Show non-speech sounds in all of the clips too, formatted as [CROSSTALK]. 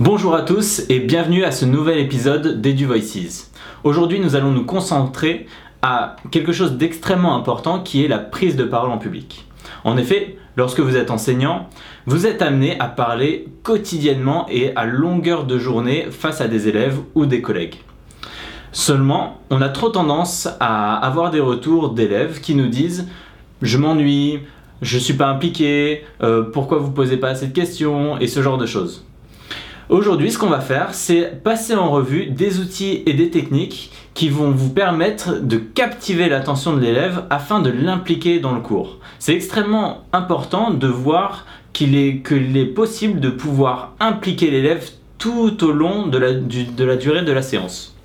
Bonjour à tous et bienvenue à ce nouvel épisode d'Edu Voices. Aujourd'hui, nous allons nous concentrer à quelque chose d'extrêmement important qui est la prise de parole en public. En effet, lorsque vous êtes enseignant, vous êtes amené à parler quotidiennement et à longueur de journée face à des élèves ou des collègues. Seulement, on a trop tendance à avoir des retours d'élèves qui nous disent je m'ennuie, je suis pas impliqué, euh, pourquoi vous posez pas assez de questions? et ce genre de choses. Aujourd'hui, ce qu'on va faire, c'est passer en revue des outils et des techniques qui vont vous permettre de captiver l'attention de l'élève afin de l'impliquer dans le cours. C'est extrêmement important de voir qu'il est, possible de pouvoir impliquer l'élève tout au long de la, de la durée de la séance.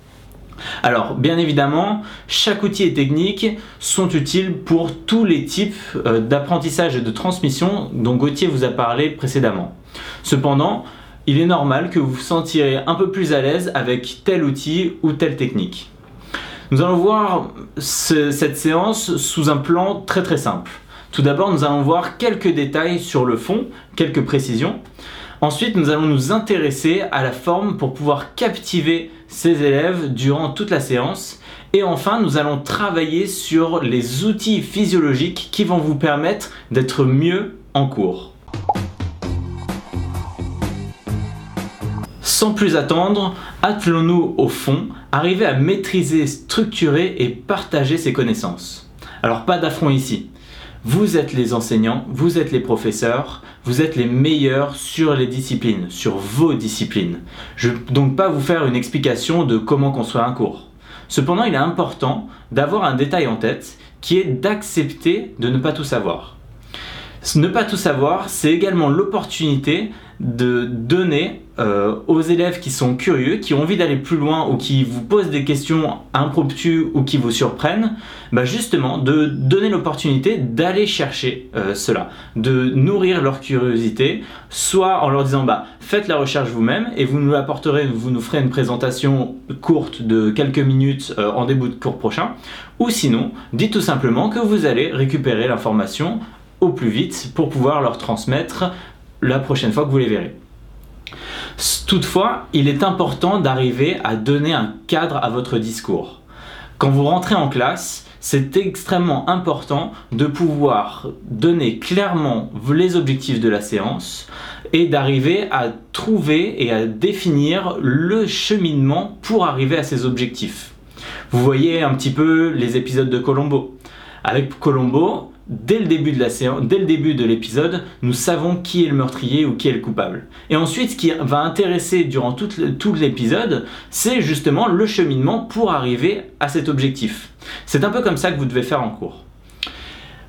Alors, bien évidemment, chaque outil et technique sont utiles pour tous les types euh, d'apprentissage et de transmission dont Gauthier vous a parlé précédemment. Cependant, il est normal que vous vous sentirez un peu plus à l'aise avec tel outil ou telle technique. Nous allons voir cette séance sous un plan très très simple. Tout d'abord, nous allons voir quelques détails sur le fond, quelques précisions. Ensuite, nous allons nous intéresser à la forme pour pouvoir captiver ces élèves durant toute la séance. Et enfin, nous allons travailler sur les outils physiologiques qui vont vous permettre d'être mieux en cours. Plus attendre, attelons-nous au fond, arriver à maîtriser, structurer et partager ces connaissances. Alors pas d'affront ici. Vous êtes les enseignants, vous êtes les professeurs, vous êtes les meilleurs sur les disciplines, sur vos disciplines. Je ne vais donc pas vous faire une explication de comment construire un cours. Cependant, il est important d'avoir un détail en tête qui est d'accepter de ne pas tout savoir. Ne pas tout savoir, c'est également l'opportunité de donner euh, aux élèves qui sont curieux, qui ont envie d'aller plus loin ou qui vous posent des questions impromptues ou qui vous surprennent, bah justement de donner l'opportunité d'aller chercher euh, cela, de nourrir leur curiosité, soit en leur disant bah faites la recherche vous-même et vous nous apporterez, vous nous ferez une présentation courte de quelques minutes euh, en début de cours prochain, ou sinon dites tout simplement que vous allez récupérer l'information au plus vite pour pouvoir leur transmettre la prochaine fois que vous les verrez. Toutefois, il est important d'arriver à donner un cadre à votre discours. Quand vous rentrez en classe, c'est extrêmement important de pouvoir donner clairement les objectifs de la séance et d'arriver à trouver et à définir le cheminement pour arriver à ces objectifs. Vous voyez un petit peu les épisodes de Colombo. Avec Colombo, dès le début de l'épisode, nous savons qui est le meurtrier ou qui est le coupable. Et ensuite, ce qui va intéresser durant tout, l'épisode, c'est justement le cheminement pour arriver à cet objectif. C'est un peu comme ça que vous devez faire en cours.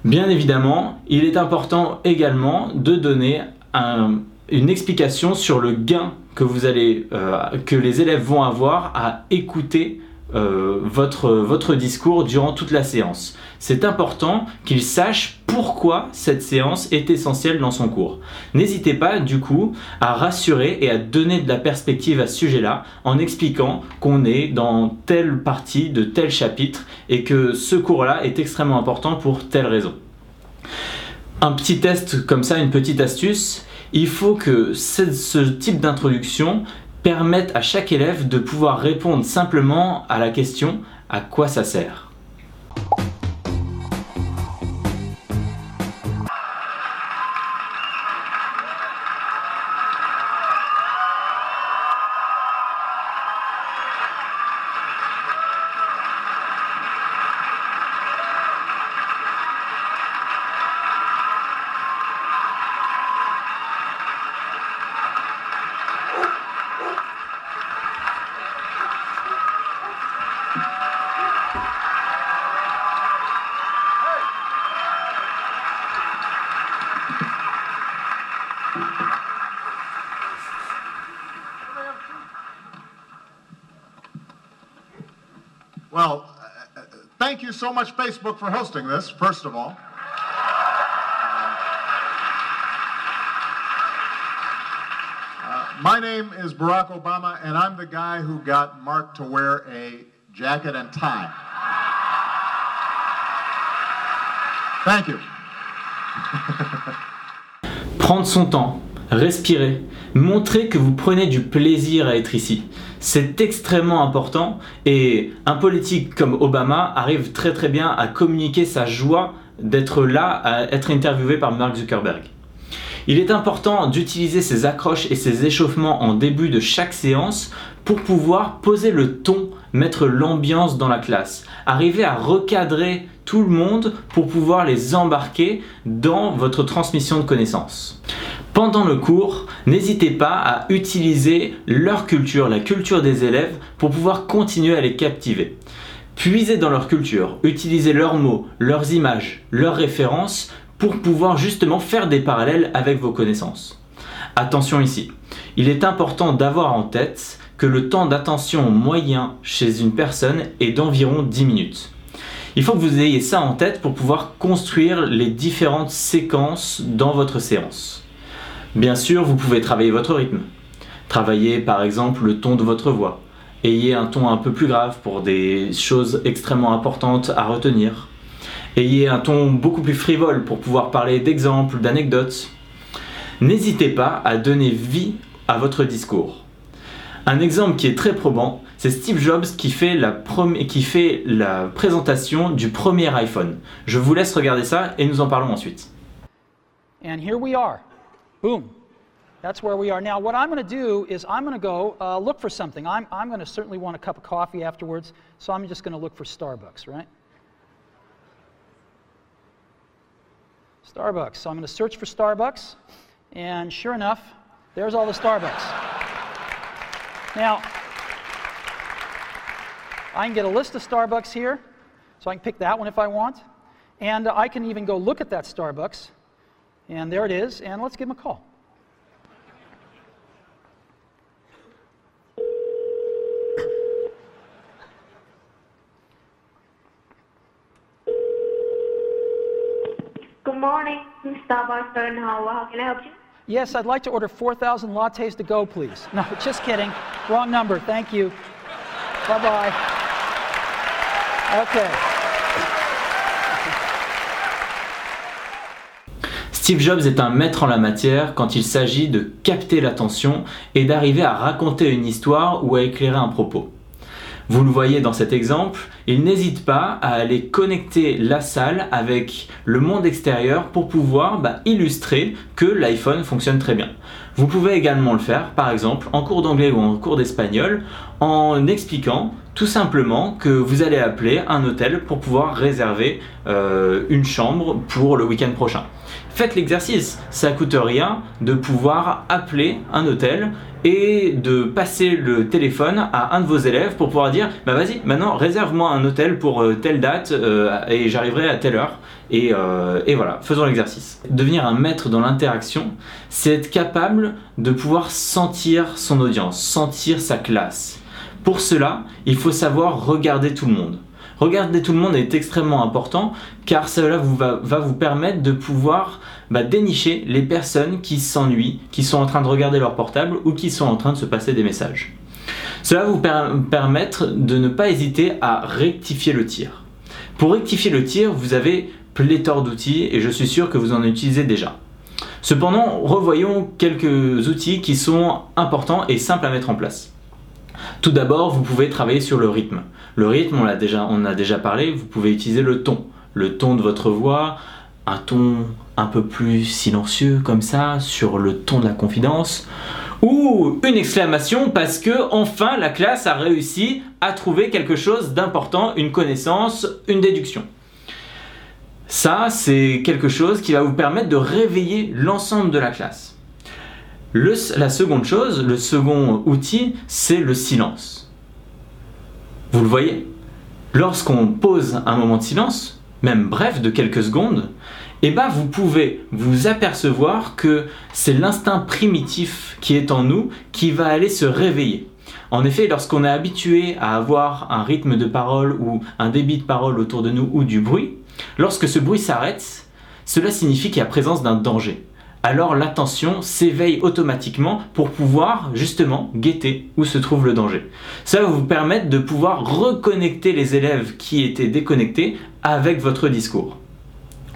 Bien évidemment, il est important également de donner une explication sur le gain euh, que les élèves vont avoir à écouter euh, votre discours durant toute la séance. C'est important qu'il sache pourquoi cette séance est essentielle dans son cours. N'hésitez pas du coup à rassurer et à donner de la perspective à ce sujet-là en expliquant qu'on est dans telle partie de tel chapitre et que ce cours-là est extrêmement important pour telle raison. Un petit test comme ça, une petite astuce, il faut que ce type d'introduction permettent à chaque élève de pouvoir répondre simplement à la question à quoi ça sert? So much, Facebook, for hosting this, first of all. Uh, my name is Barack Obama, and I'm the guy who got Mark to wear a jacket and tie. Thank you. [LAUGHS] Prendre son temps, Respirez. Montrez que vous prenez du plaisir à être ici. C'est extrêmement important et un politique comme Obama arrive très très bien à communiquer sa joie d'être là, à être interviewé par Mark Zuckerberg. Il est important d'utiliser ces accroches et ces échauffements en début de chaque séance pour pouvoir poser le ton, mettre l'ambiance dans la classe, arriver à recadrer tout le monde pour pouvoir les embarquer dans votre transmission de connaissances. Pendant le cours, n'hésitez pas à utiliser leur culture, la culture des élèves, pour pouvoir continuer à les captiver. Puisez dans leur culture, utilisez leurs mots, leurs images, leurs références pour pouvoir justement faire des parallèles avec vos connaissances. Attention ici, il est important d'avoir en tête que le temps d'attention moyen chez une personne est d'environ 10 minutes. Il faut que vous ayez ça en tête pour pouvoir construire les différentes séquences dans votre séance. Bien sûr, vous pouvez travailler votre rythme. Travailler par exemple le ton de votre voix. Ayez un ton un peu plus grave pour des choses extrêmement importantes à retenir. Ayez un ton beaucoup plus frivole pour pouvoir parler d'exemples, d'anecdotes. N'hésitez pas à donner vie à votre discours. Un exemple qui est très probant, c'est Steve Jobs qui fait, la qui fait la présentation du premier iPhone. Je vous laisse regarder ça et nous en parlons ensuite. And here we are. Boom. That's where we are. Now, what I'm going to do is I'm going to go uh, look for something. I'm, I'm going to certainly want a cup of coffee afterwards, so I'm just going to look for Starbucks, right? Starbucks. So I'm going to search for Starbucks, and sure enough, there's all the Starbucks. Now, I can get a list of Starbucks here, so I can pick that one if I want. And I can even go look at that Starbucks, and there it is, and let's give him a call. Good morning, Starbucks How, how can I help you? Yes, I'd like to order 4,000 lattes to go, please. No, [LAUGHS] just kidding. Wrong number. Thank you. Bye bye. Okay. Steve Jobs est un maître en la matière quand il s'agit de capter l'attention et d'arriver à raconter une histoire ou à éclairer un propos. Vous le voyez dans cet exemple, il n'hésite pas à aller connecter la salle avec le monde extérieur pour pouvoir bah, illustrer que l'iPhone fonctionne très bien. Vous pouvez également le faire, par exemple, en cours d'anglais ou en cours d'espagnol, en expliquant tout simplement que vous allez appeler un hôtel pour pouvoir réserver euh, une chambre pour le week-end prochain. Faites l'exercice, ça coûte rien de pouvoir appeler un hôtel et de passer le téléphone à un de vos élèves pour pouvoir dire bah vas-y maintenant réserve-moi un hôtel pour euh, telle date euh, et j'arriverai à telle heure. Et, et voilà faisons l'exercice. Devenir un maître dans l'interaction c'est être capable de pouvoir sentir son audience sentir sa classe. Pour cela, il faut savoir regarder tout le monde. Regarder tout le monde est extrêmement important car cela vous va, vous permettre de pouvoir bah, dénicher les personnes qui s'ennuient, qui sont en train de regarder leur portable ou qui sont en train de se passer des messages. Cela va vous permettre de ne pas hésiter à rectifier le tir. Pour rectifier le tir, vous avez pléthore d'outils et je suis sûr que vous en utilisez déjà. Cependant, revoyons quelques outils qui sont importants et simples à mettre en place. Tout d'abord, vous pouvez travailler sur le rythme. Le rythme, on l'a a déjà parlé, vous pouvez utiliser le ton. Le ton de votre voix, un ton un peu plus silencieux comme ça, sur le ton de la confidence. Ou une exclamation parce que enfin la classe a réussi à trouver quelque chose d'important, une connaissance, une déduction. Ça, c'est quelque chose qui va vous permettre de réveiller l'ensemble de la classe la seconde chose, le second outil, c'est le silence. Vous le voyez? Lorsqu'on pose un moment de silence, même bref de quelques secondes, eh ben vous pouvez vous apercevoir que c'est l'instinct primitif qui est en nous qui va aller se réveiller. En effet, lorsqu'on est habitué à avoir un rythme de parole ou un débit de parole autour de nous ou du bruit, lorsque ce bruit s'arrête, cela signifie qu'il y a présence d'un danger alors l'attention s'éveille automatiquement pour pouvoir justement guetter où se trouve le danger. Ça va vous permettre de pouvoir reconnecter les élèves qui étaient déconnectés avec votre discours.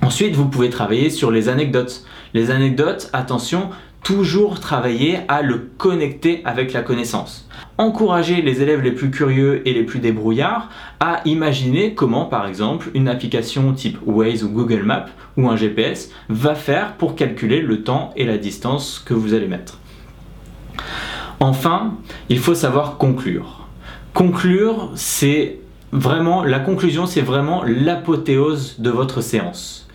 Ensuite, vous pouvez travailler sur les anecdotes. Les anecdotes, attention, toujours travailler à le connecter avec la connaissance. Encourager les élèves les plus curieux et les plus débrouillards à imaginer comment, par exemple, une application type Waze ou Google Maps ou un GPS va faire pour calculer le temps et la distance que vous allez mettre. Enfin, il faut savoir conclure. Conclure, c'est vraiment, la conclusion, c'est vraiment l'apothéose de votre séance.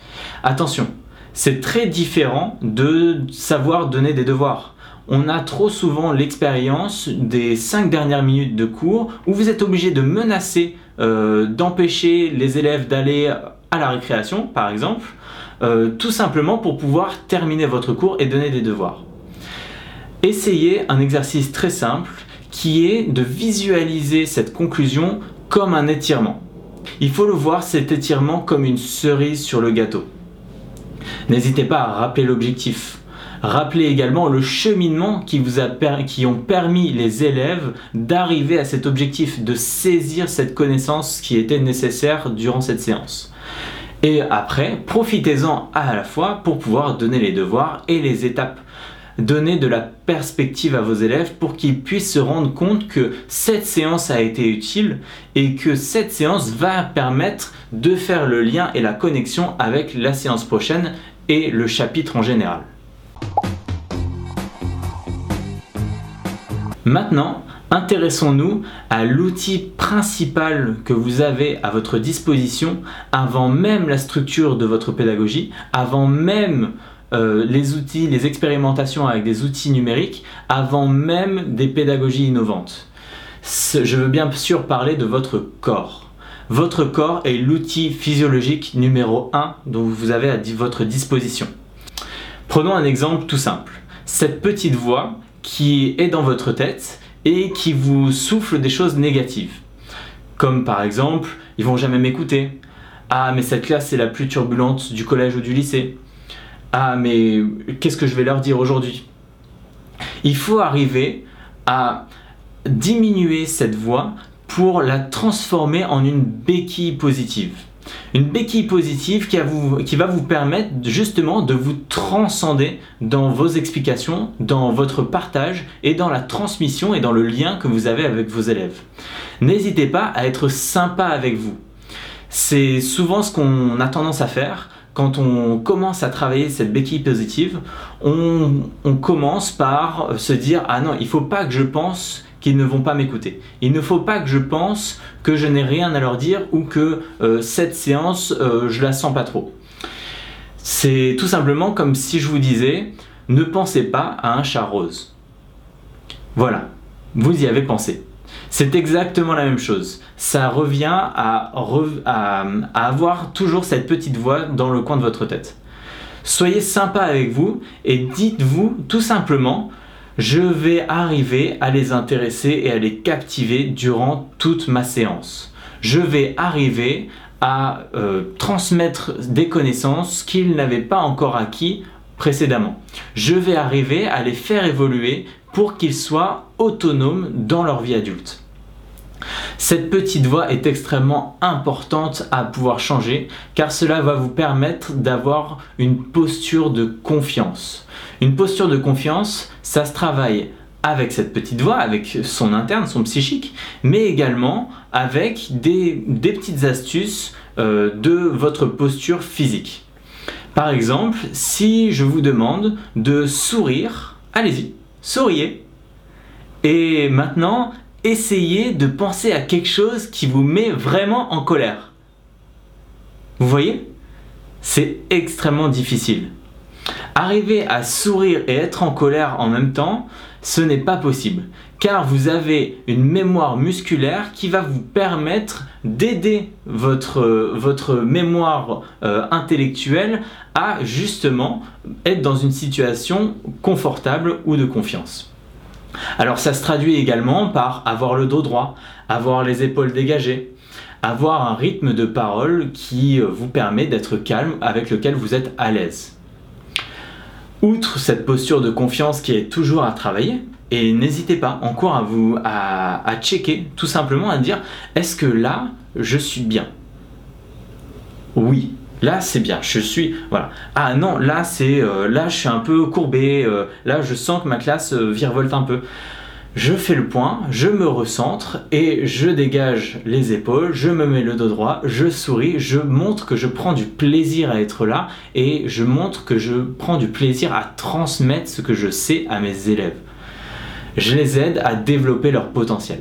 Attention, c'est très différent de savoir donner des devoirs. On a trop souvent l'expérience des cinq dernières minutes de cours où vous êtes obligé de menacer euh, d'empêcher les élèves d'aller à la récréation, par exemple, euh, tout simplement pour pouvoir terminer votre cours et donner des devoirs. Essayez un exercice très simple qui est de visualiser cette conclusion comme un étirement. Il faut le voir cet étirement comme une cerise sur le gâteau. N'hésitez pas à rappeler l'objectif. Rappelez également le cheminement qui, vous a ont permis les élèves d'arriver à cet objectif, de saisir cette connaissance qui était nécessaire durant cette séance. Et après, profitez-en à la fois pour pouvoir donner les devoirs et les étapes donner de la perspective à vos élèves pour qu'ils puissent se rendre compte que cette séance a été utile et que cette séance va permettre de faire le lien et la connexion avec la séance prochaine et le chapitre en général. Maintenant, intéressons-nous à l'outil principal que vous avez à votre disposition avant même la structure de votre pédagogie, avant même euh, les outils, les expérimentations avec des outils numériques avant même des pédagogies innovantes. Je veux bien sûr parler de votre corps. Votre corps est l'outil physiologique numéro 1 dont vous avez à votre disposition. Prenons un exemple tout simple. Cette petite voix qui est dans votre tête et qui vous souffle des choses négatives. Comme par exemple, ils vont jamais m'écouter. Ah, mais cette classe est la plus turbulente du collège ou du lycée. Ah, mais qu'est-ce que je vais leur dire aujourd'hui? Il faut arriver à diminuer cette voix pour la transformer en une béquille positive. Une béquille positive qui, qui, va vous permettre justement de vous transcender dans vos explications, dans votre partage et dans la transmission et dans le lien que vous avez avec vos élèves. N'hésitez pas à être sympa avec vous. C'est souvent ce qu'on a tendance à faire quand on commence à travailler cette béquille positive, on, commence par se dire ah non, il faut pas que je pense ne vont pas m'écouter. Il ne faut pas que je pense que je n'ai rien à leur dire ou que euh, cette séance, euh, je la sens pas trop. C'est tout simplement comme si je vous disais ne pensez pas à un chat rose. Voilà, vous y avez pensé. C'est exactement la même chose. Ça revient à, avoir toujours cette petite voix dans le coin de votre tête. Soyez sympa avec vous et dites-vous tout simplement je vais arriver à les intéresser et à les captiver durant toute ma séance. Je vais arriver à euh, transmettre des connaissances qu'ils n'avaient pas encore acquis précédemment. Je vais arriver à les faire évoluer pour qu'ils soient autonomes dans leur vie adulte. Cette petite voix est extrêmement importante à pouvoir changer car cela va vous permettre d'avoir une posture de confiance. Une posture de confiance, ça se travaille avec cette petite voix, avec son interne, son psychique, mais également avec des, petites astuces euh, de votre posture physique. Par exemple, si je vous demande de sourire, allez-y, souriez. Et maintenant, essayez de penser à quelque chose qui vous met vraiment en colère. Vous voyez? C'est extrêmement difficile. Arriver à sourire et être en colère en même temps, ce n'est pas possible, car vous avez une mémoire musculaire qui va vous permettre d'aider votre, mémoire euh, intellectuelle à justement être dans une situation confortable ou de confiance. Alors ça se traduit également par avoir le dos droit, avoir les épaules dégagées, avoir un rythme de parole qui euh, vous permet d'être calme, avec lequel vous êtes à l'aise. Outre cette posture de confiance qui est toujours à travailler, et n'hésitez pas en cours à vous à, à checker, tout simplement à dire est-ce que là je suis bien? Oui, Là, c'est bien. Je suis voilà. Ah non, là c'est euh, là je suis un peu courbé. euh, là, je sens que ma classe euh, virevolte un peu. Je fais le point, je me recentre et je dégage les épaules, je me mets le dos droit, je souris, je montre que je prends du plaisir à être là et je montre que je prends du plaisir à transmettre ce que je sais à mes élèves. Je les aide à développer leur potentiel.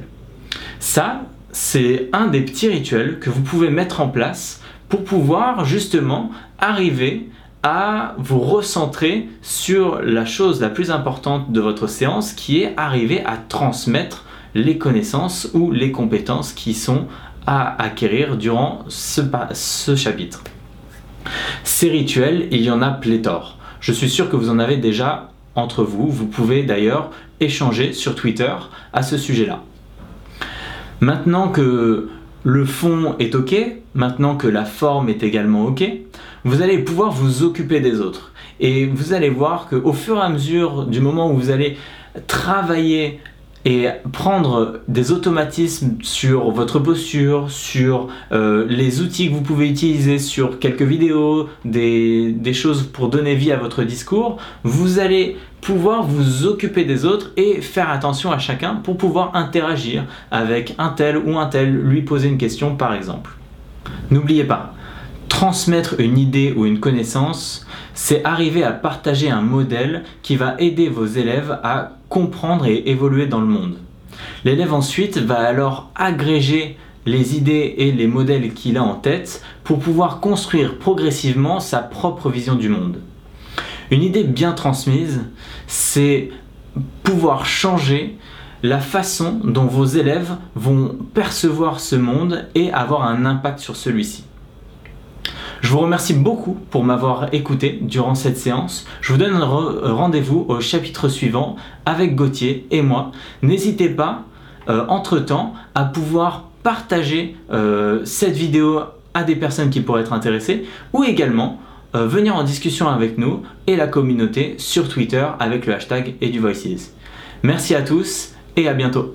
Ça, c'est un des petits rituels que vous pouvez mettre en place pour pouvoir justement arriver à vous recentrer sur la chose la plus importante de votre séance qui est arriver à transmettre les connaissances ou les compétences qui sont à acquérir durant ce, chapitre. Ces rituels, il y en a pléthore. Je suis sûr que vous en avez déjà entre vous. Vous pouvez d'ailleurs échanger sur Twitter à ce sujet-là. Maintenant que le fond est OK, maintenant que la forme est également OK, vous allez pouvoir vous occuper des autres. Et vous allez voir qu'au fur et à mesure du moment où vous allez travailler et prendre des automatismes sur votre posture, sur euh, les outils que vous pouvez utiliser, sur quelques vidéos, des, des choses pour donner vie à votre discours, vous allez pouvoir vous occuper des autres et faire attention à chacun pour pouvoir interagir avec un tel ou un tel, lui poser une question par exemple. N'oubliez pas, transmettre une idée ou une connaissance, c'est arriver à partager un modèle qui va aider vos élèves à comprendre et évoluer dans le monde. L'élève ensuite va alors agréger les idées et les modèles qu'il a en tête pour pouvoir construire progressivement sa propre vision du monde. Une idée bien transmise, c'est pouvoir changer la façon dont vos élèves vont percevoir ce monde et avoir un impact sur celui-ci. Je vous remercie beaucoup pour m'avoir écouté durant cette séance. Je vous donne re- rendez-vous au chapitre suivant avec Gauthier et moi. N'hésitez pas, euh, entre-temps, à pouvoir partager euh, cette vidéo à des personnes qui pourraient être intéressées ou également euh, venir en discussion avec nous et la communauté sur Twitter avec le hashtag EduVoices. Merci à tous et à bientôt.